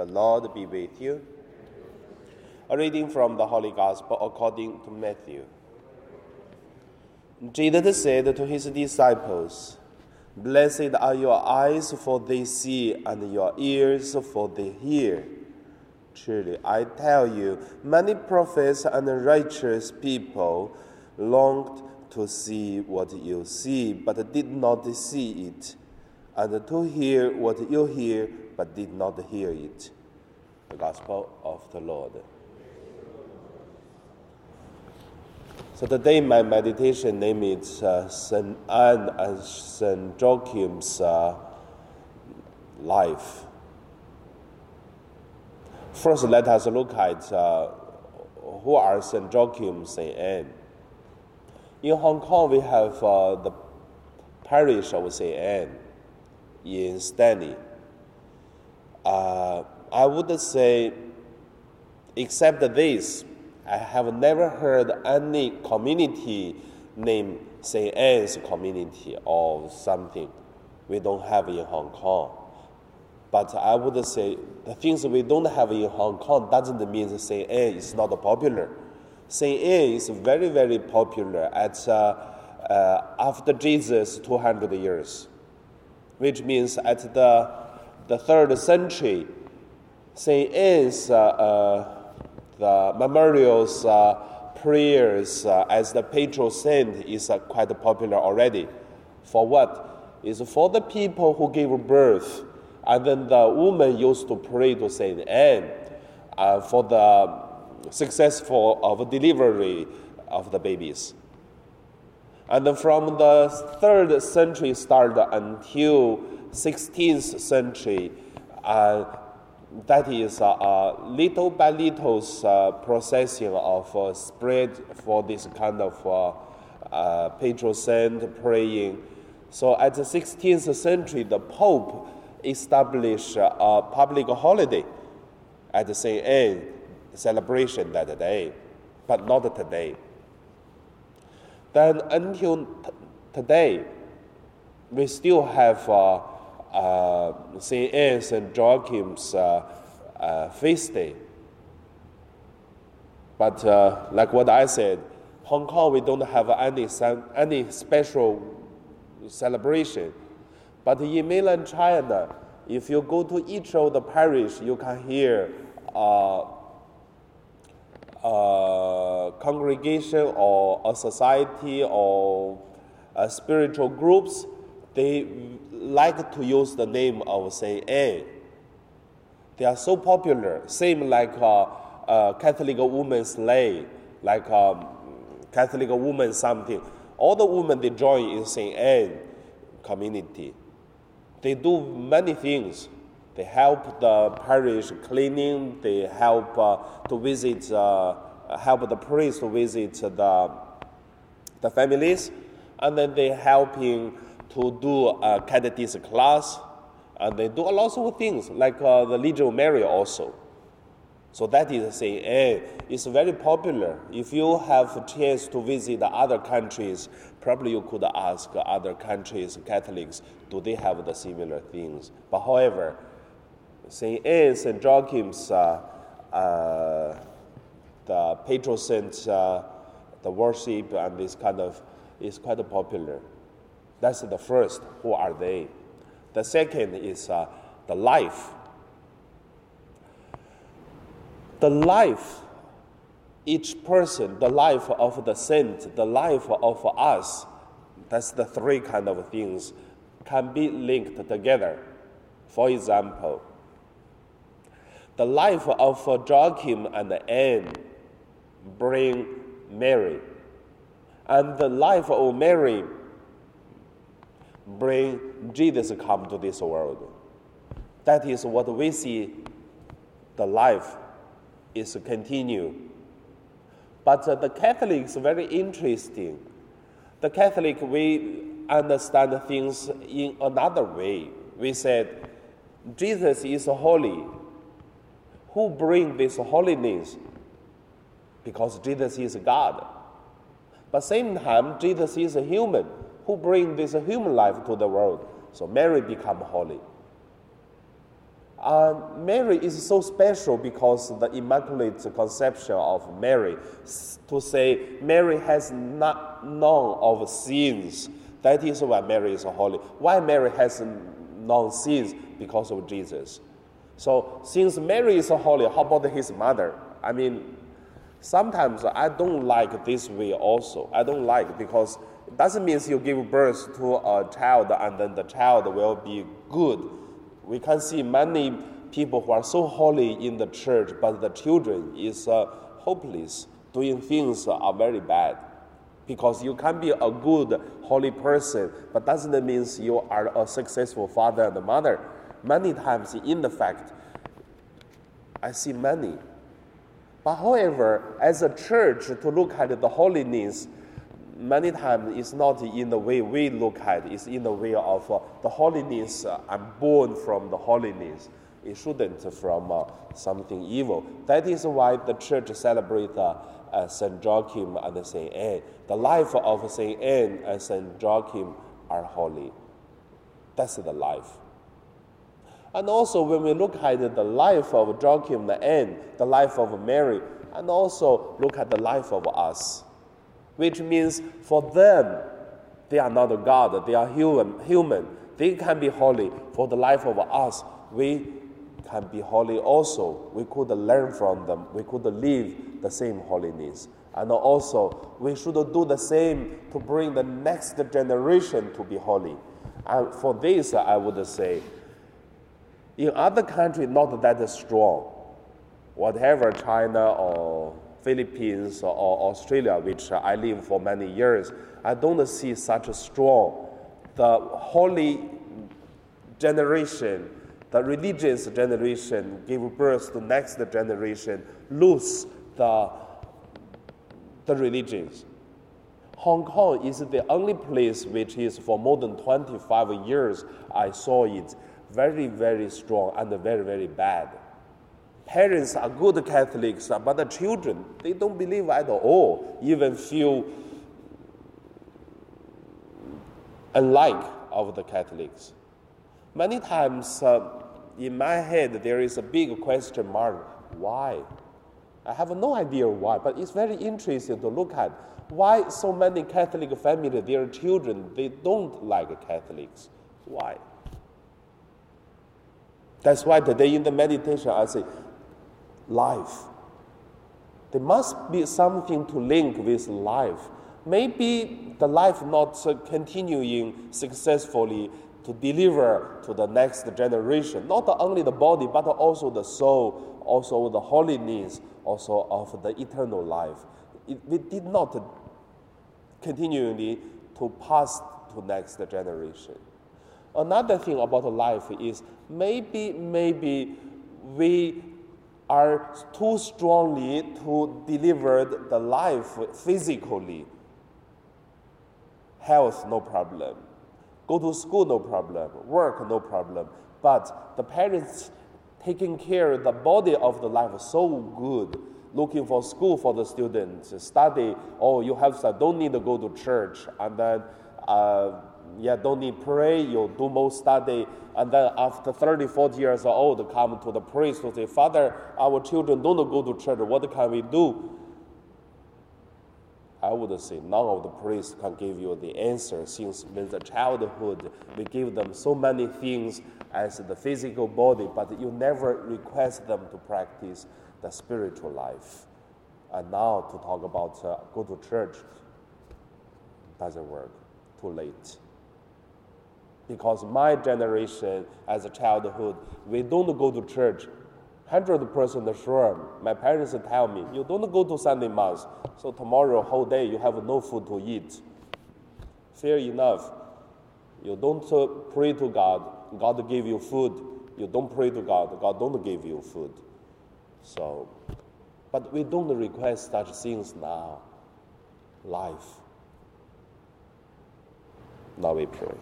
The Lord be with you. A reading from the Holy Gospel according to Matthew. Jesus said to his disciples, Blessed are your eyes, for they see, and your ears, for they hear. Truly, I tell you, many prophets and righteous people longed to see what you see, but did not see it, and to hear what you hear, but did not hear it. The Gospel of the Lord. So today my meditation name is uh, Saint Anne and Saint Joachim's uh, life. First, let us look at uh, who are Saint Joachim, Saint Anne. In Hong Kong, we have uh, the parish of Saint Anne in Stanley. Uh, I would say, except this, I have never heard any community named St. Anne's community or something we don't have in Hong Kong. But I would say the things we don't have in Hong Kong doesn't mean St. Anne is not popular. St. Anne is very, very popular at, uh, uh, after Jesus 200 years, which means at the, the third century, St. Anne's uh, uh the memorials, uh, prayers uh, as the patron saint is uh, quite popular already. For what? Is for the people who gave birth, and then the woman used to pray to Saint Anne uh, for the successful of delivery of the babies. And from the third century start until 16th century, uh, that is uh, little by little uh, processing of uh, spread for this kind of uh, uh, patron saint praying. So at the 16th century, the Pope established a public holiday at St. Anne celebration that day, but not today. Then until t- today, we still have uh. Anne, St. Joachim's uh, uh, feast day. But uh, like what I said, Hong Kong, we don't have any, any special celebration. But in mainland China, if you go to each of the parish, you can hear uh, a congregation or a society or spiritual groups, they like to use the name of Saint Anne. They are so popular, same like uh, uh, Catholic Women's lay, like um, Catholic Woman something. All the women they join in Saint Anne community. They do many things. They help the parish cleaning. They help uh, to visit, uh, help the priest to visit the the families, and then they helping to do a class, and they do a lot of things like uh, the Legion of Mary also. So that is saying, eh, it's very popular. If you have a chance to visit other countries, probably you could ask other countries, Catholics, do they have the similar things? But however, St. Anne, St. Joachim's, uh, uh, the patron saints, uh, the worship and this kind of is quite popular. That's the first. Who are they? The second is uh, the life. The life, each person, the life of the saint, the life of us, that's the three kind of things, can be linked together. For example, the life of Joachim and Anne bring Mary, and the life of Mary bring Jesus come to this world. That is what we see the life is continue. But the Catholics very interesting. The Catholic, we understand things in another way. We said, Jesus is holy. Who bring this holiness? Because Jesus is God. But same time, Jesus is a human who bring this human life to the world. So Mary become holy. Uh, Mary is so special because the Immaculate Conception of Mary. To say Mary has not known of sins, that is why Mary is holy. Why Mary has known sins? Because of Jesus. So since Mary is holy, how about his mother? I mean, sometimes I don't like this way also. I don't like because it doesn't mean you give birth to a child and then the child will be good. We can see many people who are so holy in the church, but the children is uh, hopeless, doing things are very bad. Because you can be a good, holy person, but doesn't mean you are a successful father and mother. Many times, in the fact, I see many. But however, as a church, to look at the holiness, many times it's not in the way we look at it, it's in the way of uh, the holiness. Uh, I'm born from the holiness. It shouldn't from uh, something evil. That is why the church celebrates uh, uh, Saint Joachim and Saint Anne. The life of Saint Anne and Saint Joachim are holy. That's the life. And also, when we look at the life of Joachim the Anne, the life of Mary, and also look at the life of us, which means for them, they are not God, they are human. human. They can be holy. For the life of us, we can be holy also. We could learn from them. We could live the same holiness. And also, we should do the same to bring the next generation to be holy. And for this, I would say, in other countries, not that strong. Whatever China or Philippines or Australia, which I live for many years, I don't see such a strong. The holy generation the religious generation give birth to next generation, lose the, the religions. Hong Kong is the only place which is for more than 25 years I saw it very, very strong and very, very bad. Parents are good Catholics, but the children, they don't believe at all, even feel unlike of the Catholics. Many times uh, in my head, there is a big question mark why? I have no idea why, but it's very interesting to look at why so many Catholic families, their children, they don't like Catholics. Why? That's why today in the meditation I say, life. There must be something to link with life. Maybe the life not continuing successfully to deliver to the next generation, not only the body, but also the soul, also the holiness, also of the eternal life. We did not continually to pass to next generation. Another thing about life is maybe, maybe we are too strongly to deliver the life physically. Health, no problem Go to school, no problem. Work, no problem. But the parents taking care of the body of the life so good, looking for school for the students, study. Oh, you have don't need to go to church, and then uh, yeah, don't need pray. You do more study, and then after 30, 40 years old, come to the priest to say, Father, our children don't go to church. What can we do? I would say none of the priests can give you the answer since in the childhood we give them so many things as the physical body, but you never request them to practice the spiritual life. And now to talk about uh, go to church doesn't work. Too late. Because my generation as a childhood, we don't go to church 100% sure. My parents tell me, you don't go to Sunday Mass, so tomorrow whole day you have no food to eat. Fair enough. You don't uh, pray to God, God give you food. You don't pray to God, God don't give you food. So, but we don't request such things now. Life. Now we pray.